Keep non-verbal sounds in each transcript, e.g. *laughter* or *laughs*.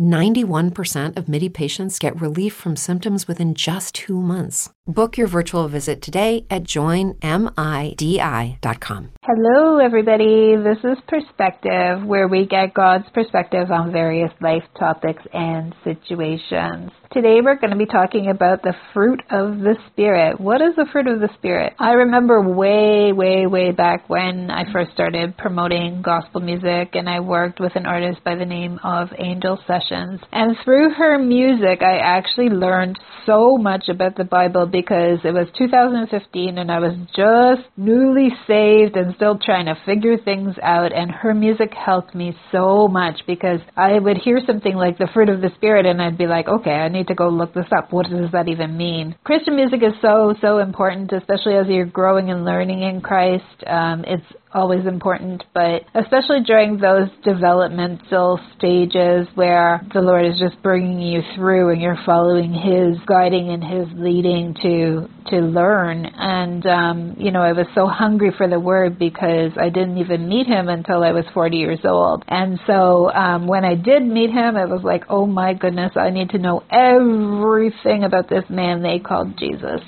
91% of MIDI patients get relief from symptoms within just two months. Book your virtual visit today at joinmidi.com. Hello, everybody. This is Perspective, where we get God's perspective on various life topics and situations. Today we're going to be talking about the fruit of the Spirit. What is the fruit of the Spirit? I remember way, way, way back when I first started promoting gospel music and I worked with an artist by the name of Angel Sessions. And through her music, I actually learned so much about the Bible because it was 2015 and I was just newly saved and still trying to figure things out. And her music helped me so much because I would hear something like the fruit of the Spirit and I'd be like, okay, I need need to go look this up. What does that even mean? Christian music is so, so important, especially as you're growing and learning in Christ. Um, it's always important, but especially during those developmental stages where the Lord is just bringing you through and you're following His guiding and His leading to to learn. And um, you know, I was so hungry for the Word because I didn't even meet Him until I was 40 years old. And so um, when I did meet Him, it was like, oh my goodness, I need to know everything about this man they called Jesus.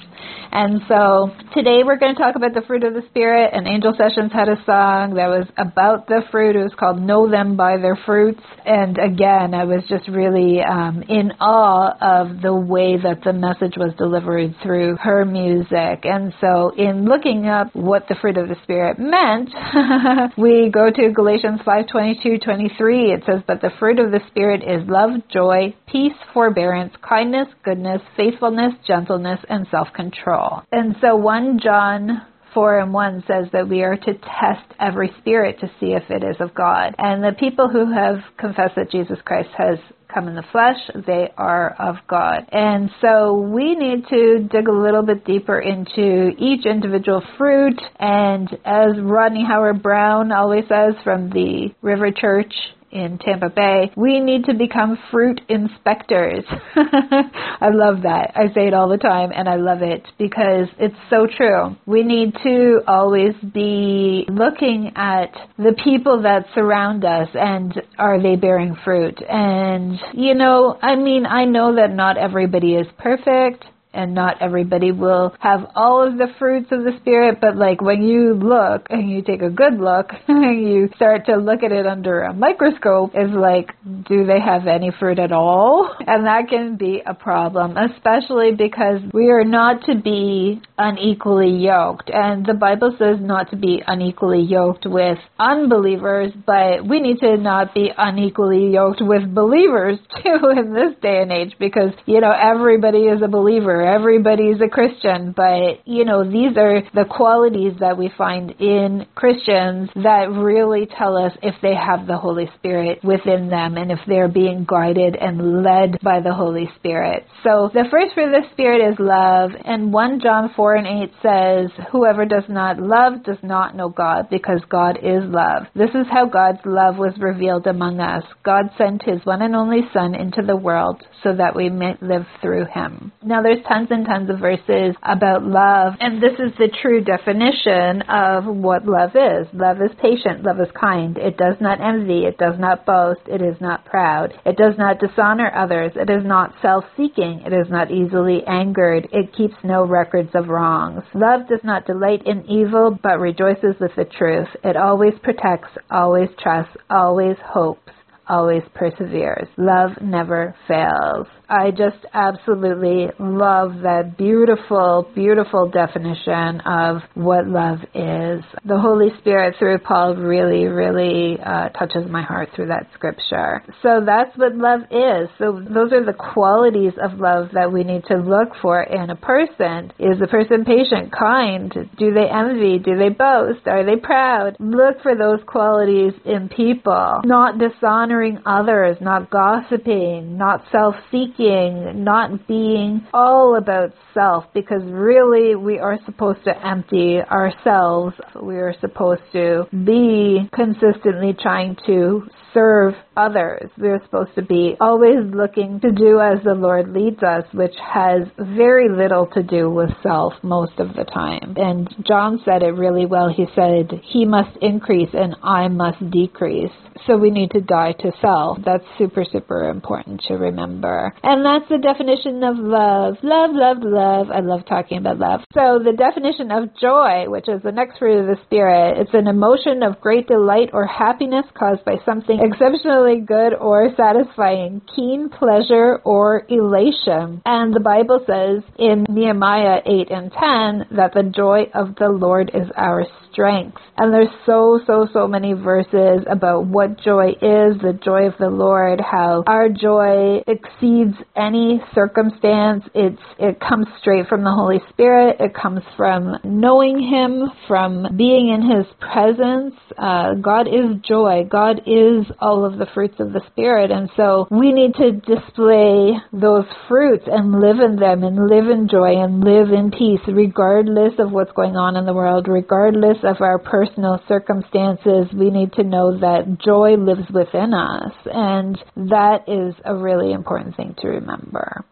And so today we're going to talk about the fruit of the Spirit. And Angel Sessions had a song that was about the fruit. It was called Know Them by Their Fruits. And again, I was just really um, in awe of the way that the message was delivered through her music. And so in looking up what the fruit of the Spirit meant, *laughs* we go to Galatians 5 22 23. It says, But the fruit of the Spirit is love, joy, peace, forbearance, kindness, goodness, faithfulness, gentleness, and self control. And so 1 John 4 and 1 says that we are to test every spirit to see if it is of God. And the people who have confessed that Jesus Christ has come in the flesh, they are of God. And so we need to dig a little bit deeper into each individual fruit. And as Rodney Howard-Browne always says from the River Church in Tampa Bay, we need to become fruit inspectors. *laughs* I love that. I say it all the time and I love it because it's so true. We need to always be looking at the people that surround us and are they bearing fruit? And, you know, I mean, I know that not everybody is perfect and not everybody will have all of the fruits of the spirit but like when you look and you take a good look and *laughs* you start to look at it under a microscope is like do they have any fruit at all? *laughs* And that can be a problem especially because we are not to be unequally yoked. And the bible says not to be unequally yoked with unbelievers but we need to not be unequally yoked with believers *laughs* too in this day and age because you know everybody is a believer everybody's a Christian, but you know, these are the qualities that we find in Christians that really tell us if they have the Holy Spirit within them and if they're being guided and led by the Holy Spirit. So the first fruit of the Spirit is love, and 1 John 4 and 8 says, Whoever does not love does not know God, because God is love. This is how God's love was revealed among us. God sent his one and only Son into the world so that we may live through him. Now there's tons and tons of verses about love, and this is the true definition of what love is. Love is patient, love is kind. It does not envy, it does not boast, it is not proud, it does not dishonor others, it is not self-seeking, it is not easily angered, it keeps no records of wrongs. Love does not delight in evil, but rejoices with the truth. It always protects, always trusts, always hopes always perseveres. Love never fails. I just absolutely love that beautiful, beautiful definition of what love is. The Holy Spirit through Paul really, really uh, touches my heart through that scripture. So that's what love is. So those are the qualities of love that we need to look for in a person. Is the person patient, kind? Do they envy? Do they boast? Are they proud? Look for those qualities in people. Not dishonoring others, not gossiping, not self-seeking seeking, not being all about self, because really we are supposed to empty ourselves. We are supposed to be consistently trying to serve others. We're supposed to be always looking to do as the Lord leads us, which has very little to do with self most of the time. And John said it really well. He said, He must increase and I must decrease. So we need to die to self. That's super, super important to remember. And that's the definition of love. Love, love, love. I love talking about love. So the definition of joy, which is the next fruit of the Spirit, it's an emotion of great delight or happiness caused by something exceptionally good or satisfying, keen pleasure or elation. And the Bible says in Nehemiah 8 and 10 that the joy of the Lord is our strength. And there's so, so, so many verses about what joy is, the joy of the Lord, how our joy exceeds any circumstance. It's, it comes straight from the Holy Spirit. It comes from knowing Him, from being in His presence. Uh, God is joy. God is all of the fruits of the Spirit. And so we need to display those fruits and live in them and live in joy and live in peace, regardless of what's going on in the world, regardless of our personal circumstances. We need to know that joy lives within us. And that is a really important thing to remember.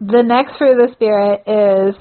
The next fruit of the Spirit is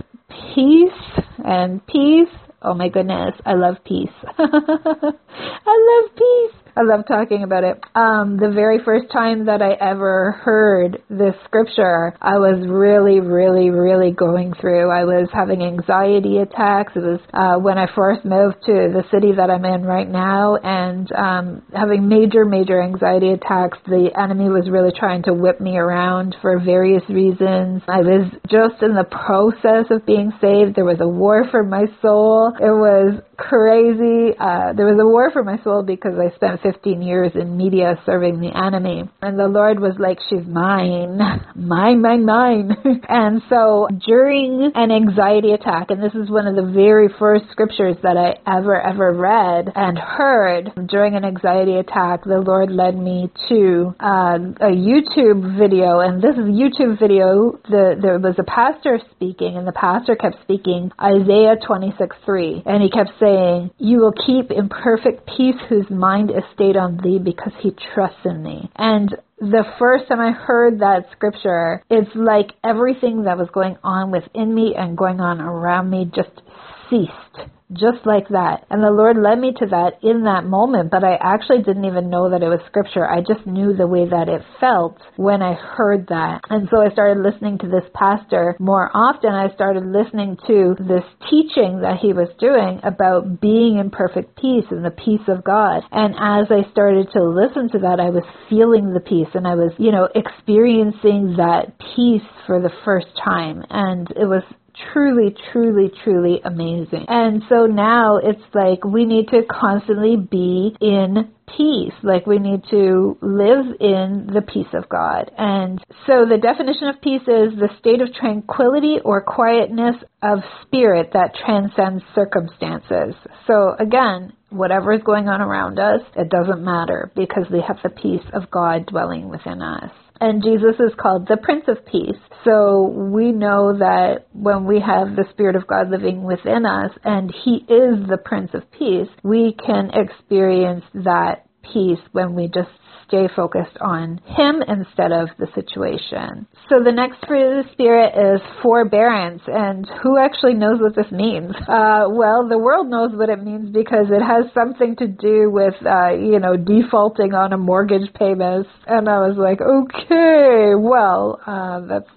peace and peace. Oh my goodness, I love peace. *laughs* I love peace. I love talking about it. Um, the very first time that I ever heard this scripture, I was really, really, really going through. I was having anxiety attacks. It was uh, when I first moved to the city that I'm in right now, and um, having major, major anxiety attacks. The enemy was really trying to whip me around for various reasons. I was just in the process of being saved. There was a war for my soul. It was crazy. Uh, there was a war for my soul because I spent 15 years in media serving the enemy. And the Lord was like, she's mine, *laughs* mine, mine, mine. *laughs* and so during an anxiety attack, and this is one of the very first scriptures that I ever, ever read and heard during an anxiety attack, the Lord led me to uh, a YouTube video. And this YouTube video. The, there was a pastor speaking, and the pastor kept speaking Isaiah 26 3. And he kept saying, You will keep in perfect peace whose mind is stayed on thee because he trusts in thee. And the first time I heard that scripture, it's like everything that was going on within me and going on around me just ceased just like that. And the Lord led me to that in that moment, but I actually didn't even know that it was scripture. I just knew the way that it felt when I heard that. And so I started listening to this pastor more often. I started listening to this teaching that he was doing about being in perfect peace and the peace of God. And as I started to listen to that, I was feeling the peace and I was, you know, experiencing that peace for the first time. And it was truly, truly, truly amazing. And so now it's like we need to constantly be in peace. Like we need to live in the peace of God. And so the definition of peace is the state of tranquility or quietness of spirit that transcends circumstances. So again, whatever is going on around us, it doesn't matter because we have the peace of God dwelling within us. And Jesus is called the Prince of Peace. So we know that when we have the Spirit of God living within us and He is the Prince of Peace, we can experience that peace when we just stay focused on Him instead of the situation. So the next fruit of the Spirit is forbearance. And who actually knows what this means? *laughs* Uh, well, the world knows what it means because it has something to do with, uh, you know, defaulting on a mortgage payment. And I was like, okay, well, uh, that's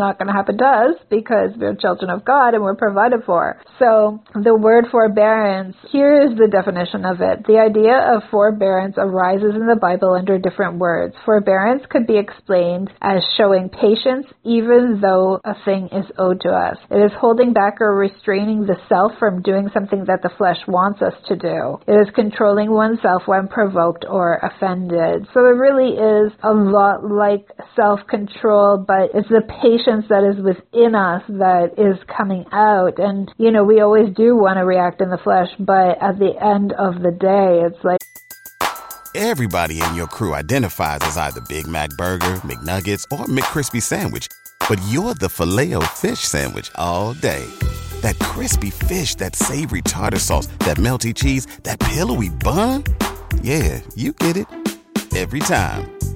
not going to happen to us because we're children of God and we're provided for. So the word forbearance, here is the definition of it. The idea of forbearance arises in the Bible under different words. Forbearance could be explained as showing patience even though a thing is owed to us. It is holding back or restraining the self from doing something that the flesh wants us to do. It is controlling oneself when provoked or offended. So it really is a lot like self-control, but it's the patience that is within us that is coming out. And, you know, we always do want to react in the flesh, but at the end of the day, it's like, Everybody in your crew identifies as either Big Mac Burger, McNuggets, or McCrispy Sandwich. But you're the filet fish Sandwich all day. That crispy fish, that savory tartar sauce, that melty cheese, that pillowy bun. Yeah, you get it. Every time.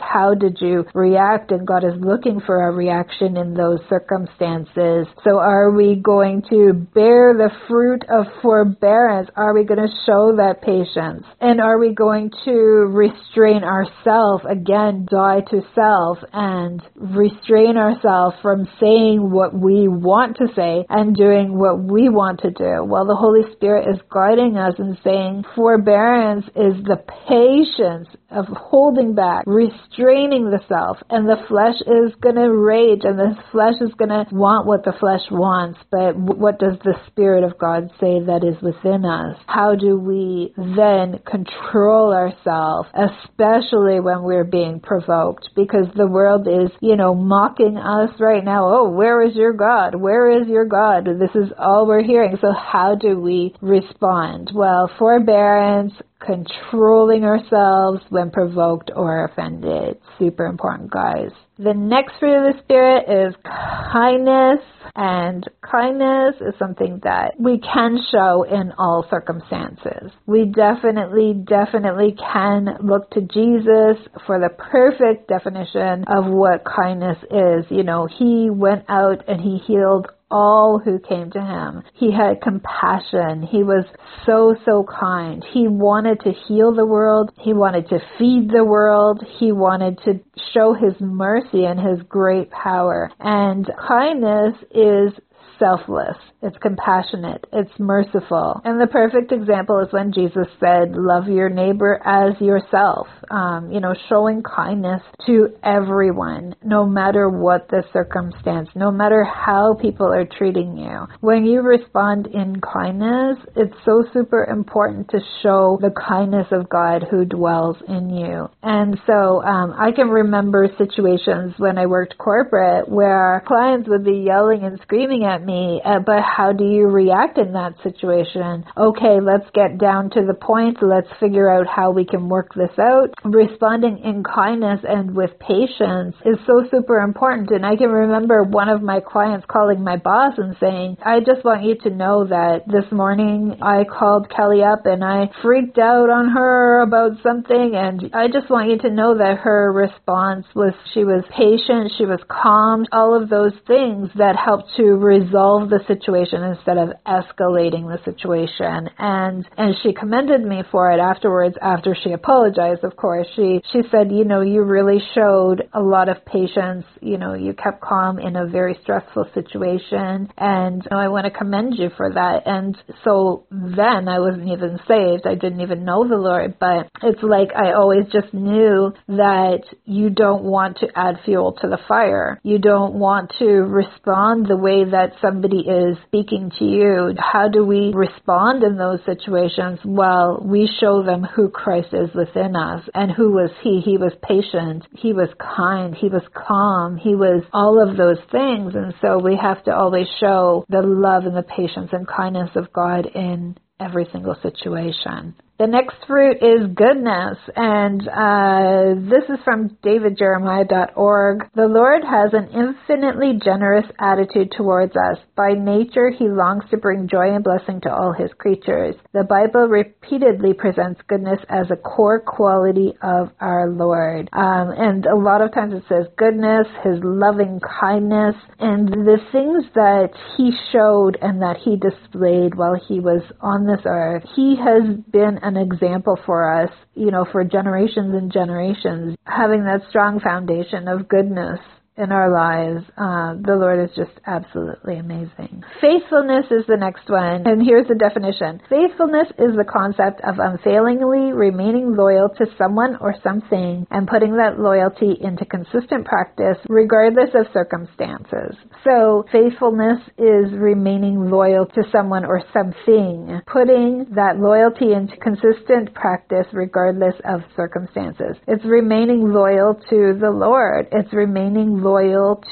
How did you react? And God is looking for a reaction in those circumstances. So are we going to bear the fruit of forbearance? Are we going to show that patience? And are we going to restrain ourselves, again, die to self and restrain ourselves from saying what we want to say and doing what we want to do? Well, the Holy Spirit is guiding us and saying forbearance is the patience of holding back, restraining the self, and the flesh is going to rage and the flesh is going to want what the flesh wants. But what does the Spirit of God say that is within us? How do we then control ourselves, especially when we're being provoked? Because the world is, you know, mocking us right now. Oh, where is your God? Where is your God? This is all we're hearing. So how do we respond? Well, forbearance, controlling ourselves when provoked or offended. Super important, guys. The next fruit of the Spirit is kindness, and kindness is something that we can show in all circumstances. We definitely, definitely can look to Jesus for the perfect definition of what kindness is. You know, He went out and He healed all who came to him. He had compassion. He was so, so kind. He wanted to heal the world. He wanted to feed the world. He wanted to show his mercy and his great power. And kindness is selfless, it's compassionate, it's merciful. And the perfect example is when Jesus said, Love your neighbor as yourself. Um, you know, showing kindness to everyone, no matter what the circumstance, no matter how people are treating you. When you respond in kindness, it's so super important to show the kindness of God who dwells in you. And so um, I can remember situations when I worked corporate where clients would be yelling and screaming at me me, uh, but how do you react in that situation? Okay, let's get down to the point. Let's figure out how we can work this out. Responding in kindness and with patience is so super important. And I can remember one of my clients calling my boss and saying, I just want you to know that this morning I called Kelly up and I freaked out on her about something. And I just want you to know that her response was she was patient, she was calm, all of those things that helped to resolve resolve the situation instead of escalating the situation. And and she commended me for it afterwards after she apologized, of course. She she said, you know, you really showed a lot of patience, you know, you kept calm in a very stressful situation and you know, I want to commend you for that. And so then I wasn't even saved. I didn't even know the Lord, but it's like I always just knew that you don't want to add fuel to the fire. You don't want to respond the way that some somebody is speaking to you, how do we respond in those situations? Well, we show them who Christ is within us. And who was he? He was patient. He was kind. He was calm. He was all of those things. And so we have to always show the love and the patience and kindness of God in every single situation. The next fruit is goodness, and uh, this is from davidjeremiah.org. The Lord has an infinitely generous attitude towards us. By nature, He longs to bring joy and blessing to all His creatures. The Bible repeatedly presents goodness as a core quality of our Lord. Um, and a lot of times it says goodness, His loving kindness, and the things that He showed and that He displayed while He was on this earth. He has been an example for us, you know, for generations and generations, having that strong foundation of goodness in our lives, uh, the Lord is just absolutely amazing. Faithfulness is the next one, and here's the definition. Faithfulness is the concept of unfailingly remaining loyal to someone or something and putting that loyalty into consistent practice regardless of circumstances. So, faithfulness is remaining loyal to someone or something, putting that loyalty into consistent practice regardless of circumstances. It's remaining loyal to the Lord. It's remaining loyal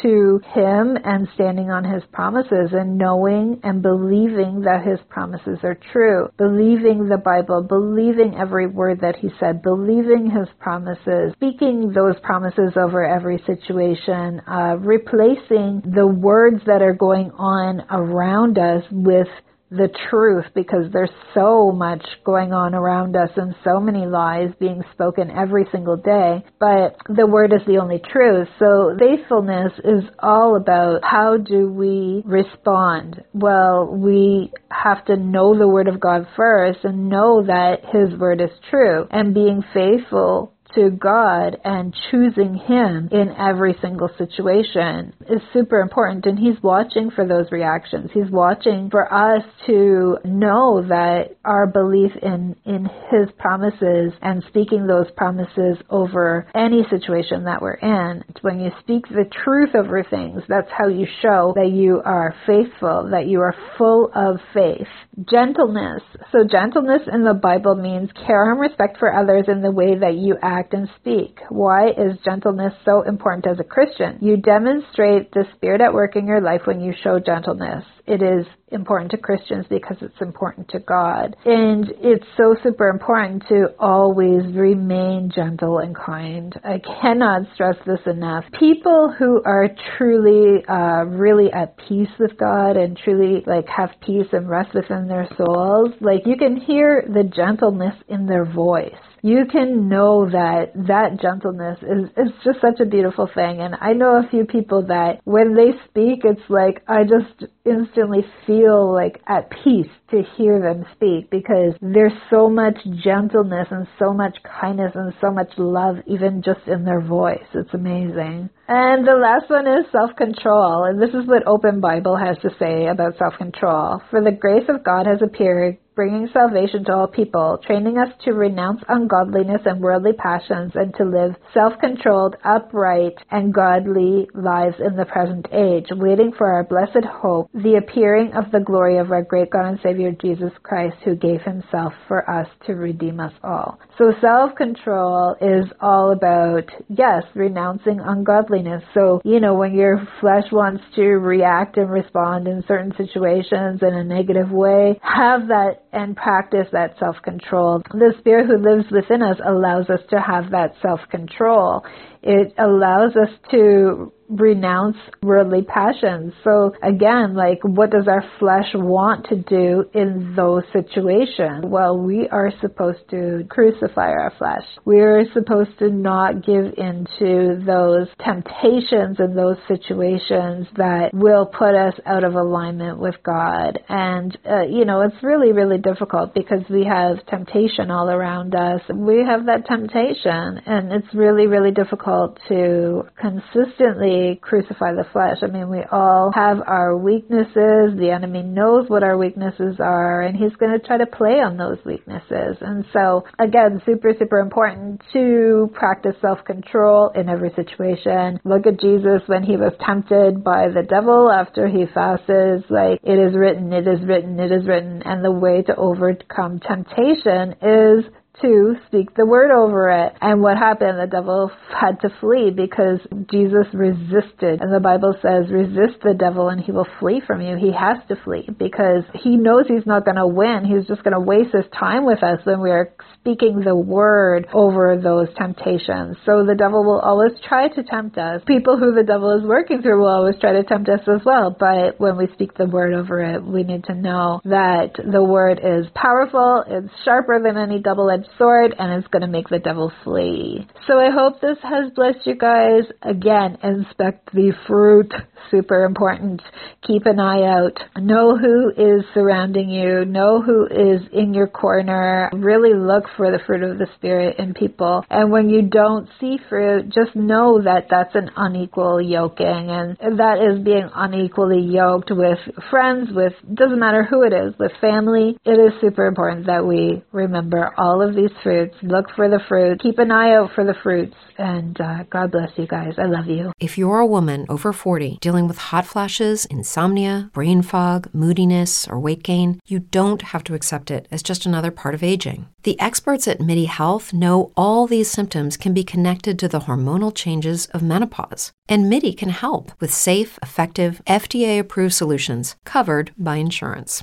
to Him and standing on His promises and knowing and believing that His promises are true, believing the Bible, believing every word that He said, believing His promises, speaking those promises over every situation, uh, replacing the words that are going on around us with the truth because there's so much going on around us and so many lies being spoken every single day. But the word is the only truth. So faithfulness is all about how do we respond? Well, we have to know the word of God first and know that his word is true and being faithful to God and choosing Him in every single situation is super important. And He's watching for those reactions. He's watching for us to know that our belief in, in His promises and speaking those promises over any situation that we're in. When you speak the truth over things, that's how you show that you are faithful, that you are full of faith. Gentleness. So, gentleness in the Bible means care and respect for others in the way that you act act and speak. Why is gentleness so important as a Christian? You demonstrate the Spirit at work in your life when you show gentleness. It is important to Christians because it's important to God. And it's so super important to always remain gentle and kind. I cannot stress this enough. People who are truly, uh, really at peace with God and truly like have peace and rest within their souls, like you can hear the gentleness in their voice you can know that that gentleness is, is just such a beautiful thing. And I know a few people that when they speak, it's like I just instantly feel like at peace to hear them speak because there's so much gentleness and so much kindness and so much love even just in their voice. It's amazing. And the last one is self-control. And this is what Open Bible has to say about self-control. For the grace of God has appeared bringing salvation to all people, training us to renounce ungodliness and worldly passions and to live self-controlled, upright, and godly lives in the present age, waiting for our blessed hope, the appearing of the glory of our great God and Savior Jesus Christ, who gave himself for us to redeem us all. So self-control is all about, yes, renouncing ungodliness. So, you know, when your flesh wants to react and respond in certain situations in a negative way, have that and practice that self control. The Spirit who lives within us allows us to have that self control. It allows us to renounce worldly passions. So again, like what does our flesh want to do in those situations? Well, we are supposed to crucify our flesh. We are supposed to not give into those temptations and those situations that will put us out of alignment with God. And, uh, you know, it's really, really difficult because we have temptation all around us. We have that temptation and it's really, really difficult to consistently crucify the flesh. I mean, we all have our weaknesses. The enemy knows what our weaknesses are, and he's going to try to play on those weaknesses. And so, again, super, super important to practice self control in every situation. Look at Jesus when he was tempted by the devil after he fasted. Like, it is written, it is written, it is written. And the way to overcome temptation is to speak the word over it. And what happened? The devil had to flee because Jesus resisted. And the Bible says, resist the devil and he will flee from you. He has to flee because he knows he's not going to win. He's just going to waste his time with us when we are speaking the word over those temptations. So the devil will always try to tempt us. People who the devil is working through will always try to tempt us as well. But when we speak the word over it, we need to know that the word is powerful, it's sharper than any double edged sword and it's going to make the devil flee. So I hope this has blessed you guys. Again, inspect the fruit. Super important. Keep an eye out. Know who is surrounding you. Know who is in your corner. Really look for the fruit of the Spirit in people. And when you don't see fruit, just know that that's an unequal yoking and that is being unequally yoked with friends, with, doesn't matter who it is, with family. It is super important that we remember all of these fruits. Look for the fruit. Keep an eye out for the fruits. And uh, God bless you guys. I love you. If you're a woman over 40 dealing with hot flashes, insomnia, brain fog, moodiness, or weight gain, you don't have to accept it as just another part of aging. The experts at MIDI Health know all these symptoms can be connected to the hormonal changes of menopause. And MIDI can help with safe, effective, FDA approved solutions covered by insurance.